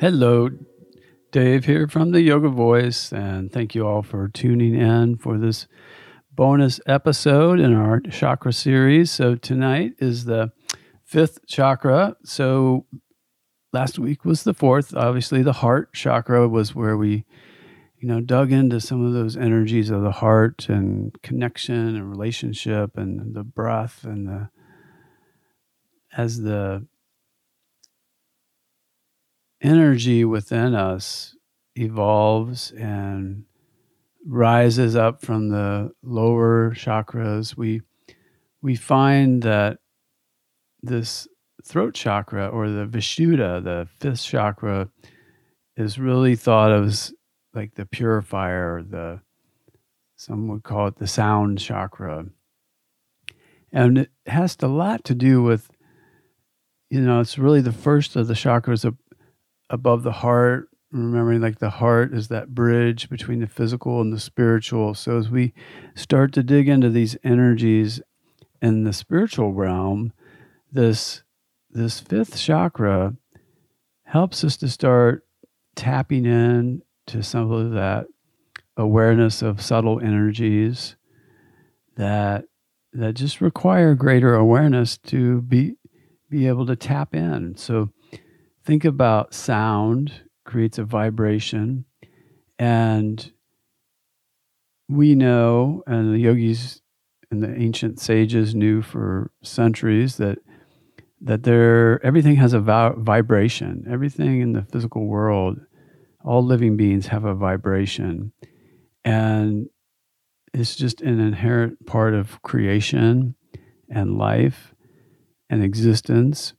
Hello, Dave here from the Yoga Voice, and thank you all for tuning in for this bonus episode in our chakra series. So, tonight is the fifth chakra. So, last week was the fourth. Obviously, the heart chakra was where we, you know, dug into some of those energies of the heart and connection and relationship and the breath and the, as the energy within us evolves and rises up from the lower chakras, we we find that this throat chakra or the Vishuddha, the fifth chakra, is really thought of as like the purifier, the some would call it the sound chakra. And it has a lot to do with, you know, it's really the first of the chakras above the heart, remembering like the heart is that bridge between the physical and the spiritual. So as we start to dig into these energies in the spiritual realm, this this fifth chakra helps us to start tapping in to some of that awareness of subtle energies that that just require greater awareness to be be able to tap in. So think about sound creates a vibration and we know and the yogis and the ancient sages knew for centuries that that there everything has a vi- vibration. Everything in the physical world all living beings have a vibration. And it's just an inherent part of creation and life and existence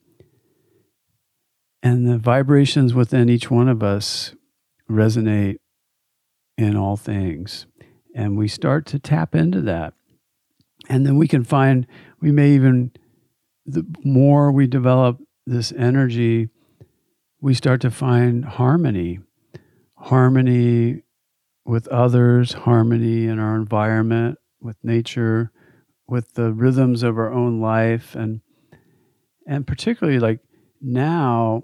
and the vibrations within each one of us resonate in all things. And we start to tap into that. And then we can find, we may even, the more we develop this energy, we start to find harmony harmony with others, harmony in our environment, with nature, with the rhythms of our own life. And, and particularly like now,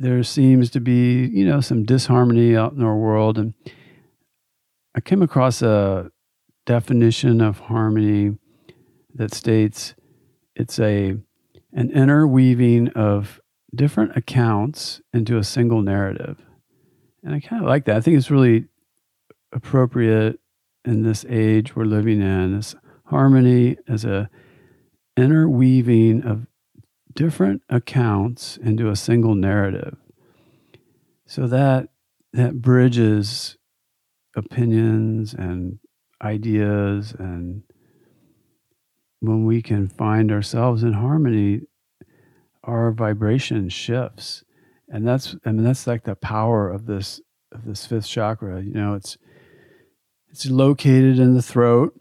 there seems to be, you know, some disharmony out in our world. And I came across a definition of harmony that states it's a an interweaving of different accounts into a single narrative. And I kind of like that. I think it's really appropriate in this age we're living in. This harmony as a interweaving of different accounts into a single narrative. So that that bridges opinions and ideas and when we can find ourselves in harmony our vibration shifts and that's i mean that's like the power of this of this fifth chakra you know it's it's located in the throat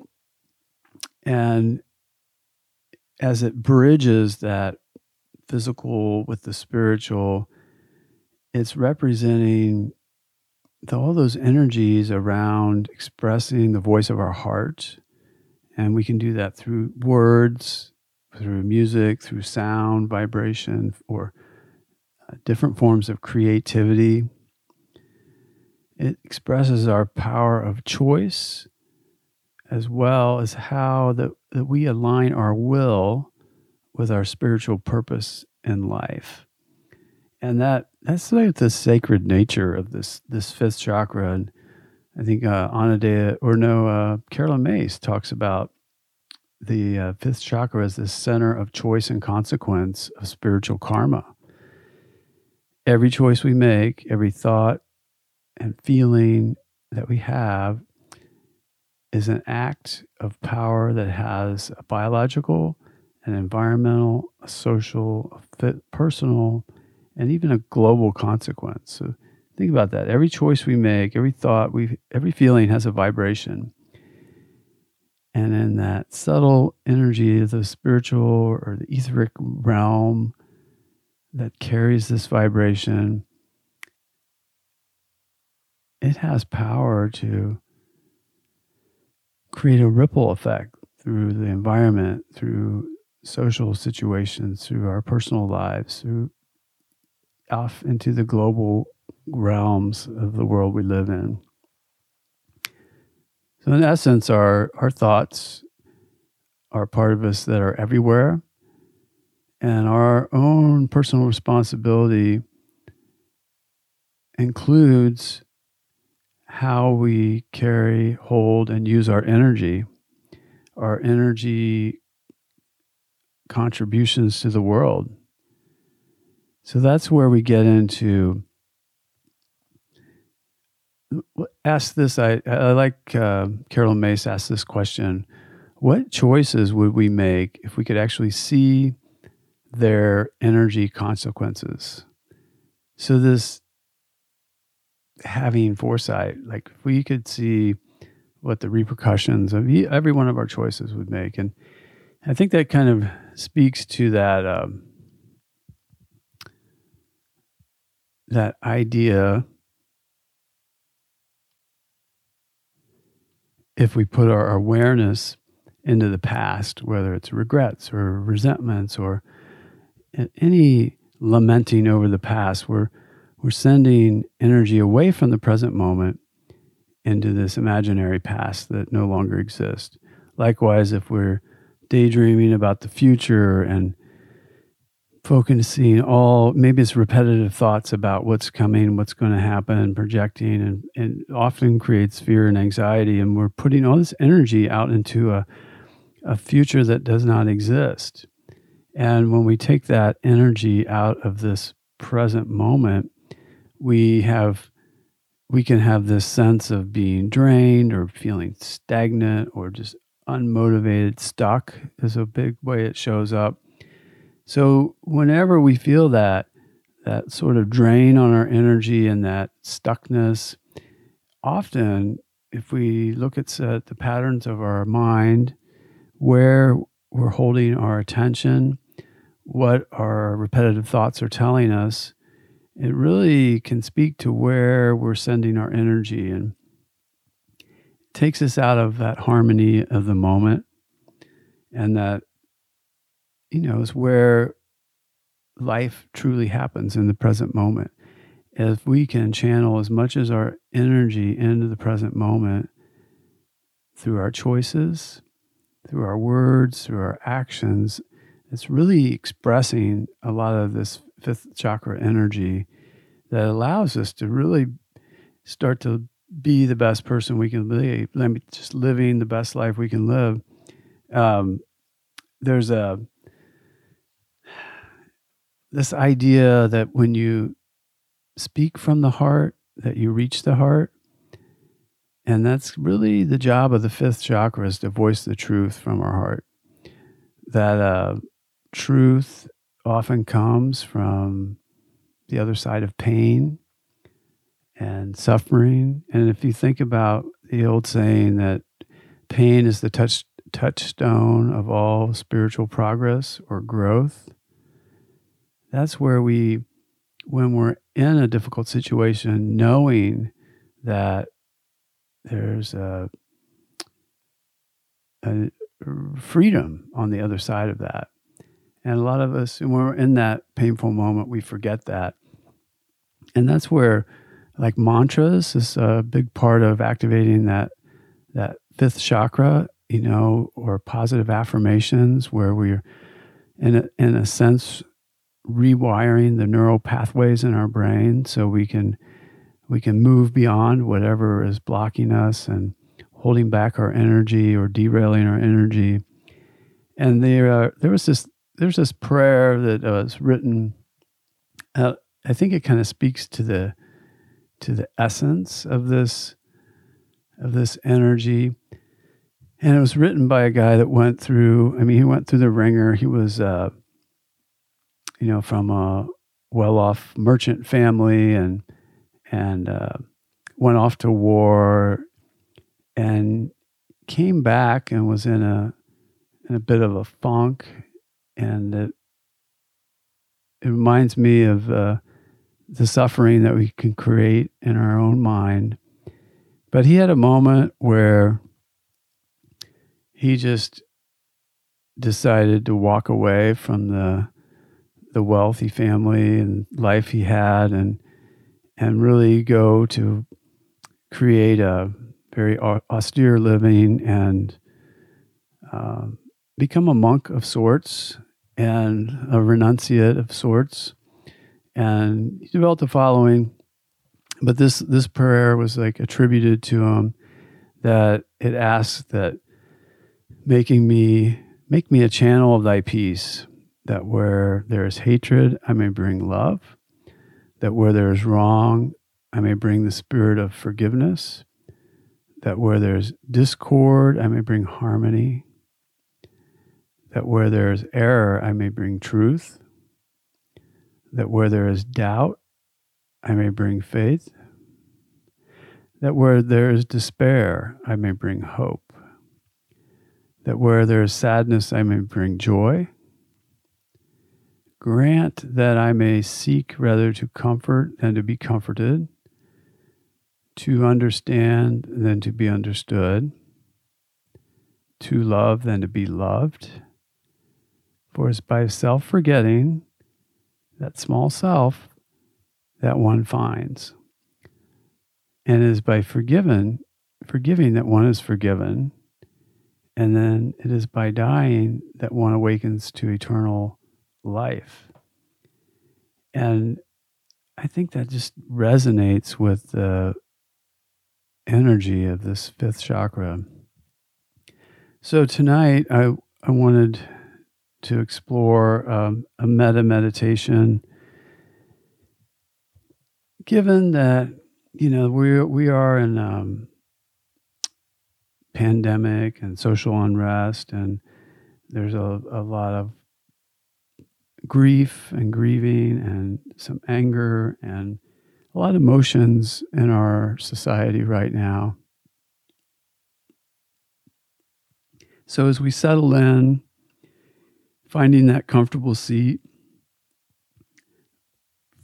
and as it bridges that physical with the spiritual, it's representing the, all those energies around expressing the voice of our heart. And we can do that through words, through music, through sound, vibration, or uh, different forms of creativity. It expresses our power of choice as well as how that, that we align our will with our spiritual purpose in life. And that that's like the sacred nature of this this fifth chakra. And I think uh, Anodea or no, uh, Caroline Myss talks about the uh, fifth chakra as the center of choice and consequence of spiritual karma. Every choice we make, every thought and feeling that we have is an act of power that has a biological, an environmental, a social, a fit, personal, and even a global consequence. So think about that. Every choice we make, every thought, we every feeling has a vibration. And in that subtle energy of the spiritual or the etheric realm that carries this vibration, it has power to create a ripple effect through the environment, through social situations, through our personal lives, through off into the global realms of the world we live in. So, in essence, our, our thoughts are part of us that are everywhere, and our own personal responsibility includes how we carry, hold, and use our energy, our energy contributions to the world. So that's where we get into. Ask this. I, I like uh, Caroline Myss asked this question What choices would we make if we could actually see their energy consequences? So, this having foresight, like if we could see what the repercussions of every one of our choices would make. And I think that kind of speaks to that um, that idea. If we put our awareness into the past, whether it's regrets or resentments or any lamenting over the past, we're we're sending energy away from the present moment into this imaginary past that no longer exists. Likewise, if we're daydreaming about the future and focusing all maybe it's repetitive thoughts about what's coming what's going to happen projecting and, and often creates fear and anxiety. And we're putting all this energy out into a, a future that does not exist. And when we take that energy out of this present moment we have we can have this sense of being drained or feeling stagnant or just unmotivated, stuck is a big way it shows up. So whenever we feel that that sort of drain on our energy and that stuckness, often if we look at uh, the patterns of our mind, where we're holding our attention, what our repetitive thoughts are telling us, it really can speak to where we're sending our energy and takes us out of that harmony of the moment and that you know is where life truly happens in the present moment. If we can channel as much as our energy into the present moment through our choices through our words through our actions it's really expressing a lot of this fifth chakra energy that allows us to really start to be the best person we can be. Let me just living the best life we can live. Um, there's a this idea that when you speak from the heart, that you reach the heart, and that's really the job of the fifth chakra is to voice the truth from our heart. That uh, truth often comes from the other side of pain and suffering. And if you think about the old saying that pain is the touch, touchstone of all spiritual progress or growth, that's where we, when we're in a difficult situation, knowing that there's a, a freedom on the other side of that. And a lot of us, when we're in that painful moment, we forget that. And that's where like mantras is a big part of activating that that fifth chakra you know or positive affirmations where we're in a, in a sense rewiring the neural pathways in our brain so we can we can move beyond whatever is blocking us and holding back our energy or derailing our energy. And there uh, there was this there's this prayer that was written uh, i think it kind of speaks to the to the essence of this of this energy. And it was written by a guy that went through, I mean, he went through the ringer. He was, uh, you know, from a, well-off merchant family and and uh, went off to war and came back and was in a in a bit of a funk and it, it reminds me of uh, the suffering that we can create in our own mind. But he had a moment where he just decided to walk away from the the wealthy family and life he had and and really go to create a very austere living and uh, become a monk of sorts and a renunciate of sorts and he developed a following but this this prayer was like attributed to him that it asked that making me make me a channel of thy peace that where there is hatred i may bring love that where there is wrong i may bring the spirit of forgiveness that where there's discord i may bring harmony that where there is error i may bring truth that where there is doubt I may bring faith, that where there is despair, I may bring hope, that where there is sadness, I may bring joy. Grant that I may seek rather to comfort than to be comforted, to understand than to be understood, to love than to be loved. For it's by self forgetting, that small self, that one finds. And it is by forgiven, forgiving that one is forgiven. And then it is by dying that one awakens to eternal life. And I think that just resonates with the energy of this fifth chakra. So tonight, I, I wanted to explore um, a metta meditation. given that you know we we are in um, pandemic and social unrest, and there's a, a lot of grief and grieving and some anger and a lot of emotions in our society right now. So as we settle in, finding that comfortable seat,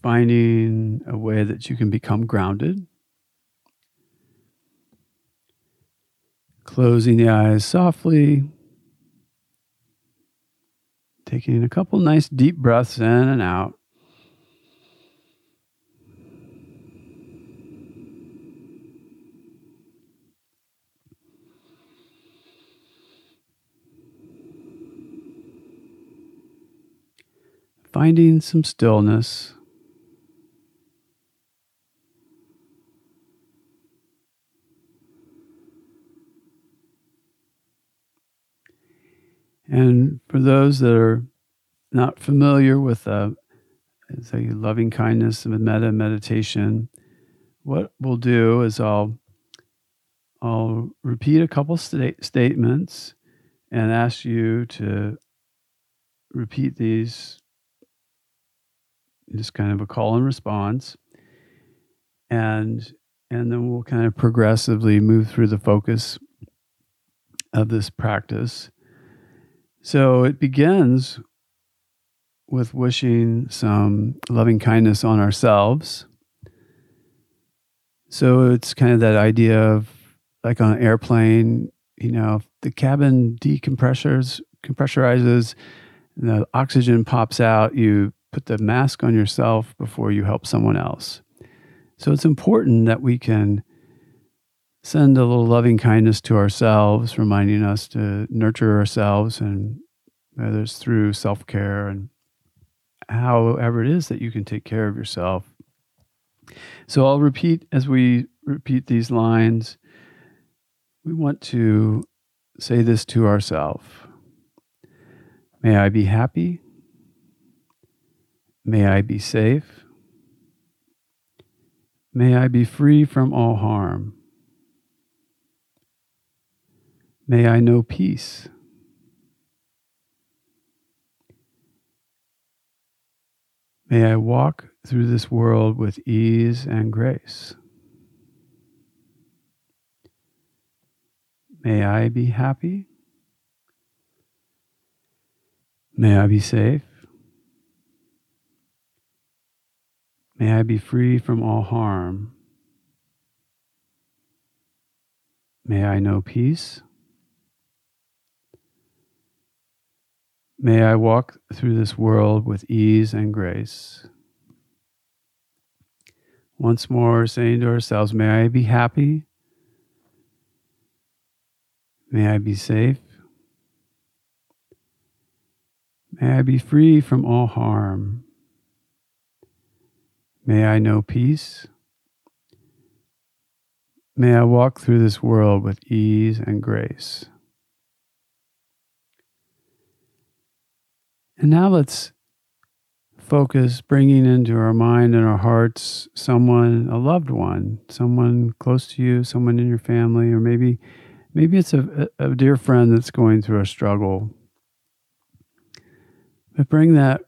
finding a way that you can become grounded. Closing the eyes softly. Taking a couple nice deep breaths in and out. Finding some stillness. And for those that are not familiar with uh, say loving kindness and metta meditation, what we'll do is I'll I'll repeat a couple sta- statements and ask you to repeat these just kind of a call and response and and then we'll kind of progressively move through the focus of this practice so it begins with wishing some loving kindness on ourselves. So it's kind of that idea of like on an airplane, you know, the cabin decompressors compressurizes, the oxygen pops out, you put the mask on yourself before you help someone else. So it's important that we can send a little loving kindness to ourselves, reminding us to nurture ourselves and whether it's through self care and however it is that you can take care of yourself. So I'll repeat as we repeat these lines. We want to say this to ourselves May I be happy. May I be safe. May I be free from all harm. May I know peace. May I walk through this world with ease and grace. May I be happy. May I be safe. May I be free from all harm. May I know peace. May I walk through this world with ease and grace. Once more, saying to ourselves, May I be happy. May I be safe. May I be free from all harm. May I know peace. May I walk through this world with ease and grace. And now let's focus bringing into our mind and our hearts someone, a loved one, someone close to you, someone in your family, or maybe maybe it's a, a dear friend that's going through a struggle. But bring that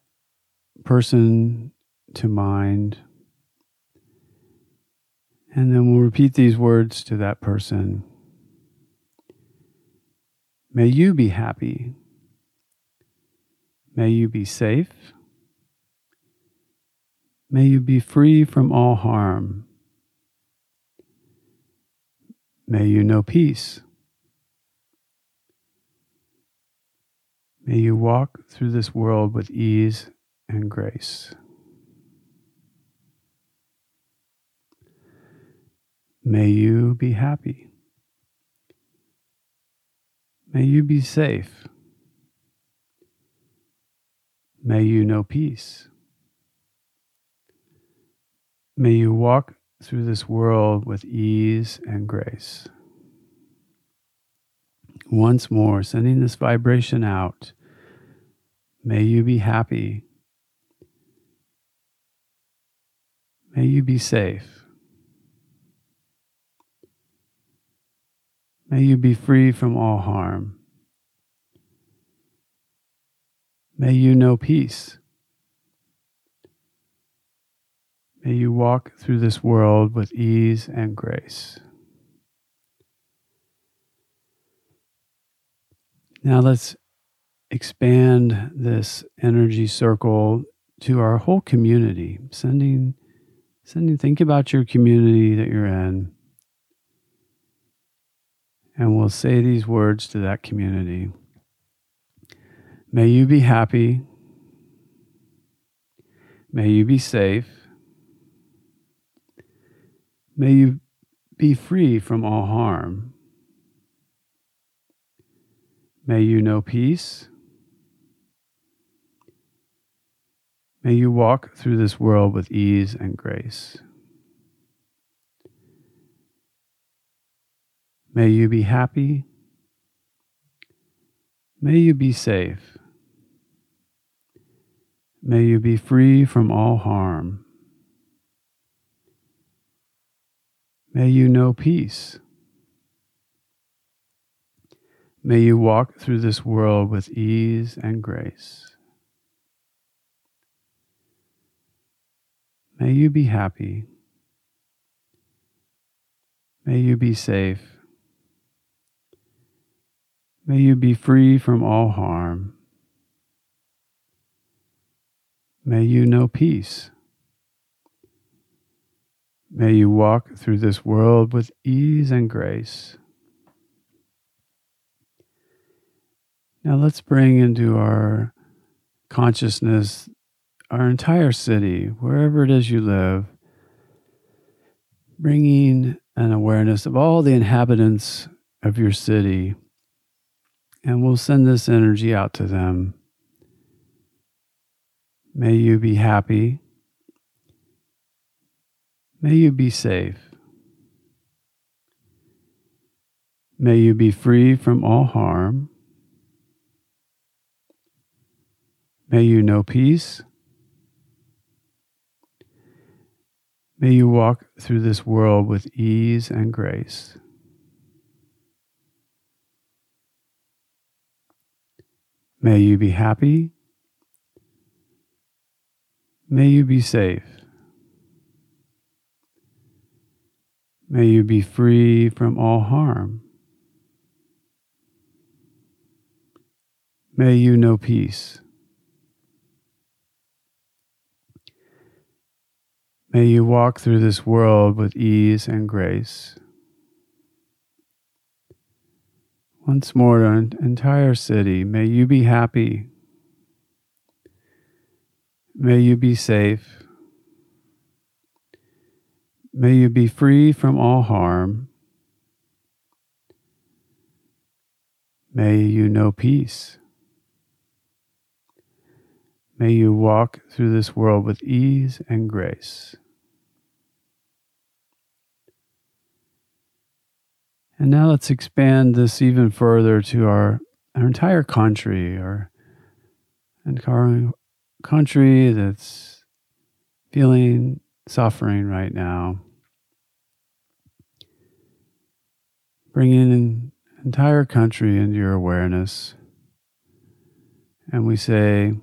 person to mind. And then we'll repeat these words to that person. May you be happy. May you be safe. May you be free from all harm. May you know peace. May you walk through this world with ease and grace. May you be happy. May you be safe. May you know peace. May you walk through this world with ease and grace. Once more, sending this vibration out. May you be happy. May you be safe. May you be free from all harm. May you know peace. May you walk through this world with ease and grace. Now let's expand this energy circle to our whole community, sending sending think about your community that you're in. And we'll say these words to that community. May you be happy. May you be safe. May you be free from all harm. May you know peace. May you walk through this world with ease and grace. May you be happy. May you be safe. May you be free from all harm. May you know peace. May you walk through this world with ease and grace. May you be happy. May you be safe. May you be free from all harm. May you know peace. May you walk through this world with ease and grace. Now let's bring into our consciousness our entire city, wherever it is you live, bringing an awareness of all the inhabitants of your city. And we'll send this energy out to them. May you be happy. May you be safe. May you be free from all harm. May you know peace. May you walk through this world with ease and grace. May you be happy. May you be safe. May you be free from all harm. May you know peace. May you walk through this world with ease and grace. Once more, an entire city, may you be happy. May you be safe. May you be free from all harm. May you know peace. May you walk through this world with ease and grace. And now let's expand this even further to our, our entire country, our entire country that's feeling suffering right now. Bringing an entire country into your awareness. And we say,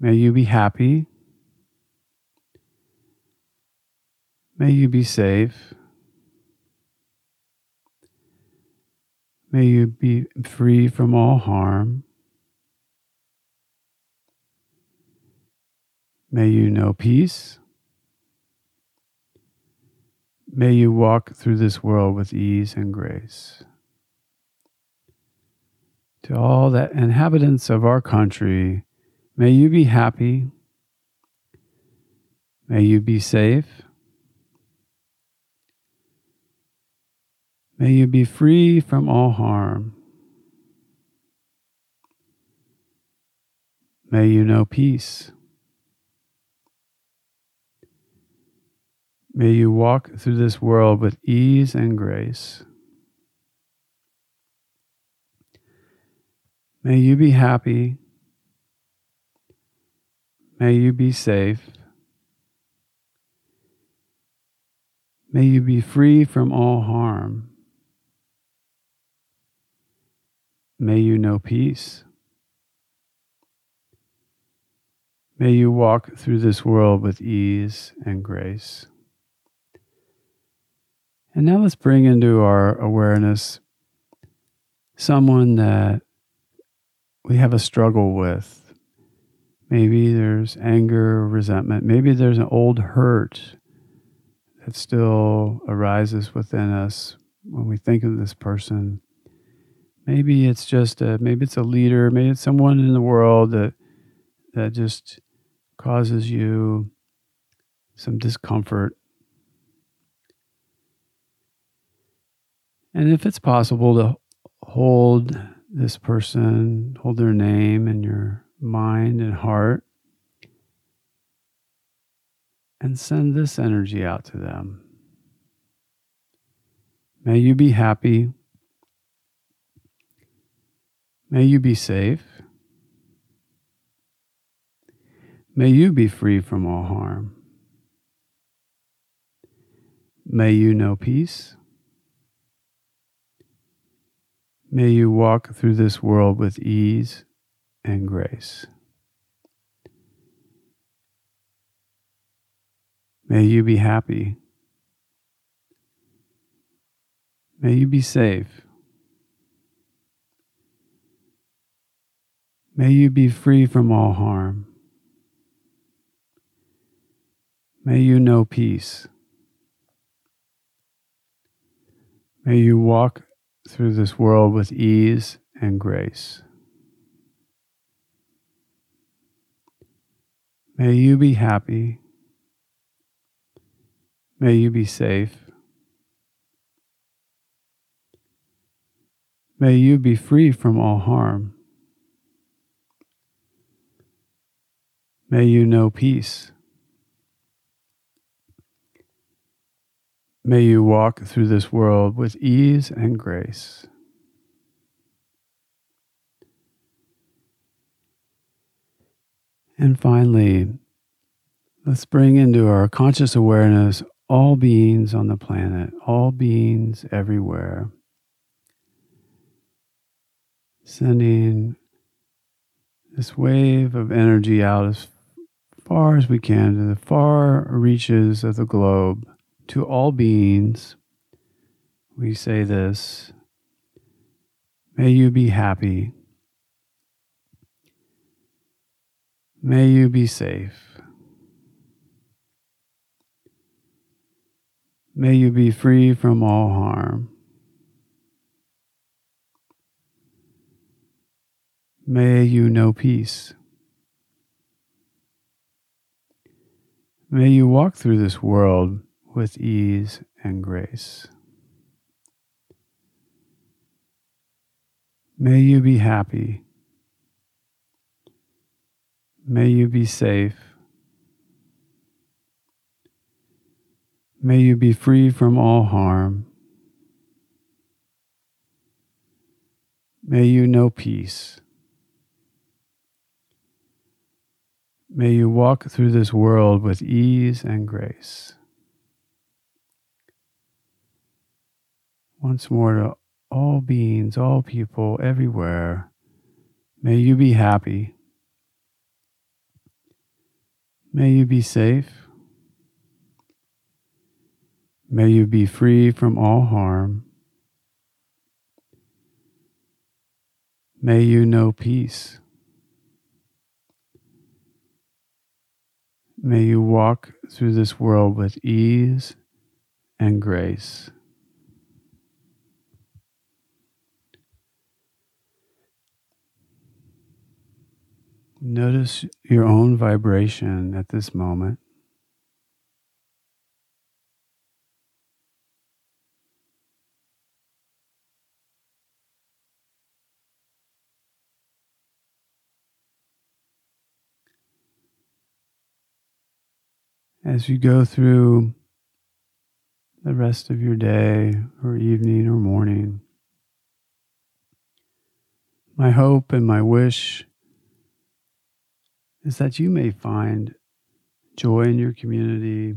May you be happy. May you be safe. May you be free from all harm. May you know peace. May you walk through this world with ease and grace. To all the inhabitants of our country, may you be happy. May you be safe. May you be free from all harm. May you know peace. May you walk through this world with ease and grace. May you be happy. May you be safe. May you be free from all harm. May you know peace. May you walk through this world with ease and grace. And now let's bring into our awareness someone that we have a struggle with. Maybe there's anger resentment. Maybe there's an old hurt that still arises within us when we think of this person. Maybe it's just a maybe it's a leader, maybe it's someone in the world that that just causes you some discomfort. And if it's possible to hold this person, hold their name in your mind and heart, and send this energy out to them. May you be happy. May you be safe. May you be free from all harm. May you know peace. May you walk through this world with ease and grace. May you be happy. May you be safe. May you be free from all harm. May you know peace. May you walk through this world with ease and grace. May you be happy. May you be safe. May you be free from all harm. May you know peace. May you walk through this world with ease and grace. And finally, let's bring into our conscious awareness all beings on the planet, all beings everywhere. Sending this wave of energy out as far as we can to the far reaches of the globe, to all beings, we say this May you be happy. May you be safe. May you be free from all harm. May you know peace. May you walk through this world with ease and grace. May you be happy. May you be safe. May you be free from all harm. May you know peace. May you walk through this world with ease and grace. Once more to all beings, all people, everywhere, may you be happy. May you be safe. May you be free from all harm. May you know peace. May you walk through this world with ease and grace. Notice your own vibration at this moment. As you go through the rest of your day or evening or morning, my hope and my wish is that you may find joy in your community,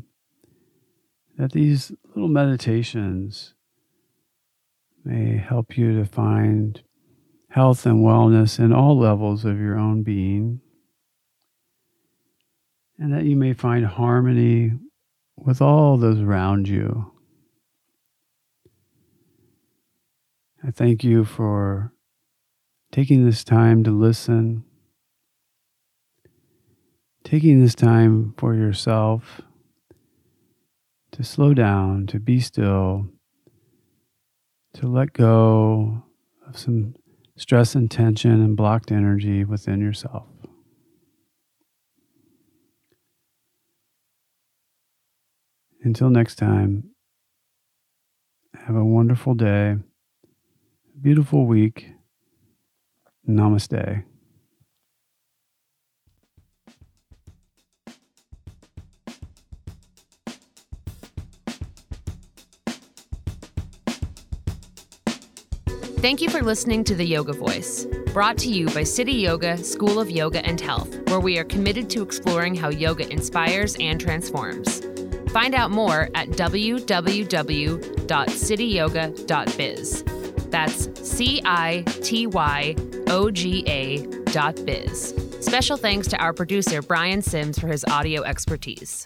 that these little meditations may help you to find health and wellness in all levels of your own being, and that you may find harmony with all those around you. I thank you for taking this time to listen taking this time for yourself to slow down, to be still, to let go of some stress and tension and blocked energy within yourself. Until next time, have a wonderful day, beautiful week. Namaste. Thank you for listening to The Yoga Voice, brought to you by Cityoga, School of Yoga and Health, where we are committed to exploring how yoga inspires and transforms. Find out more at www.cityoga.biz. That's C I T Y O G A dot biz. Special thanks to our producer, Brian Sims, for his audio expertise.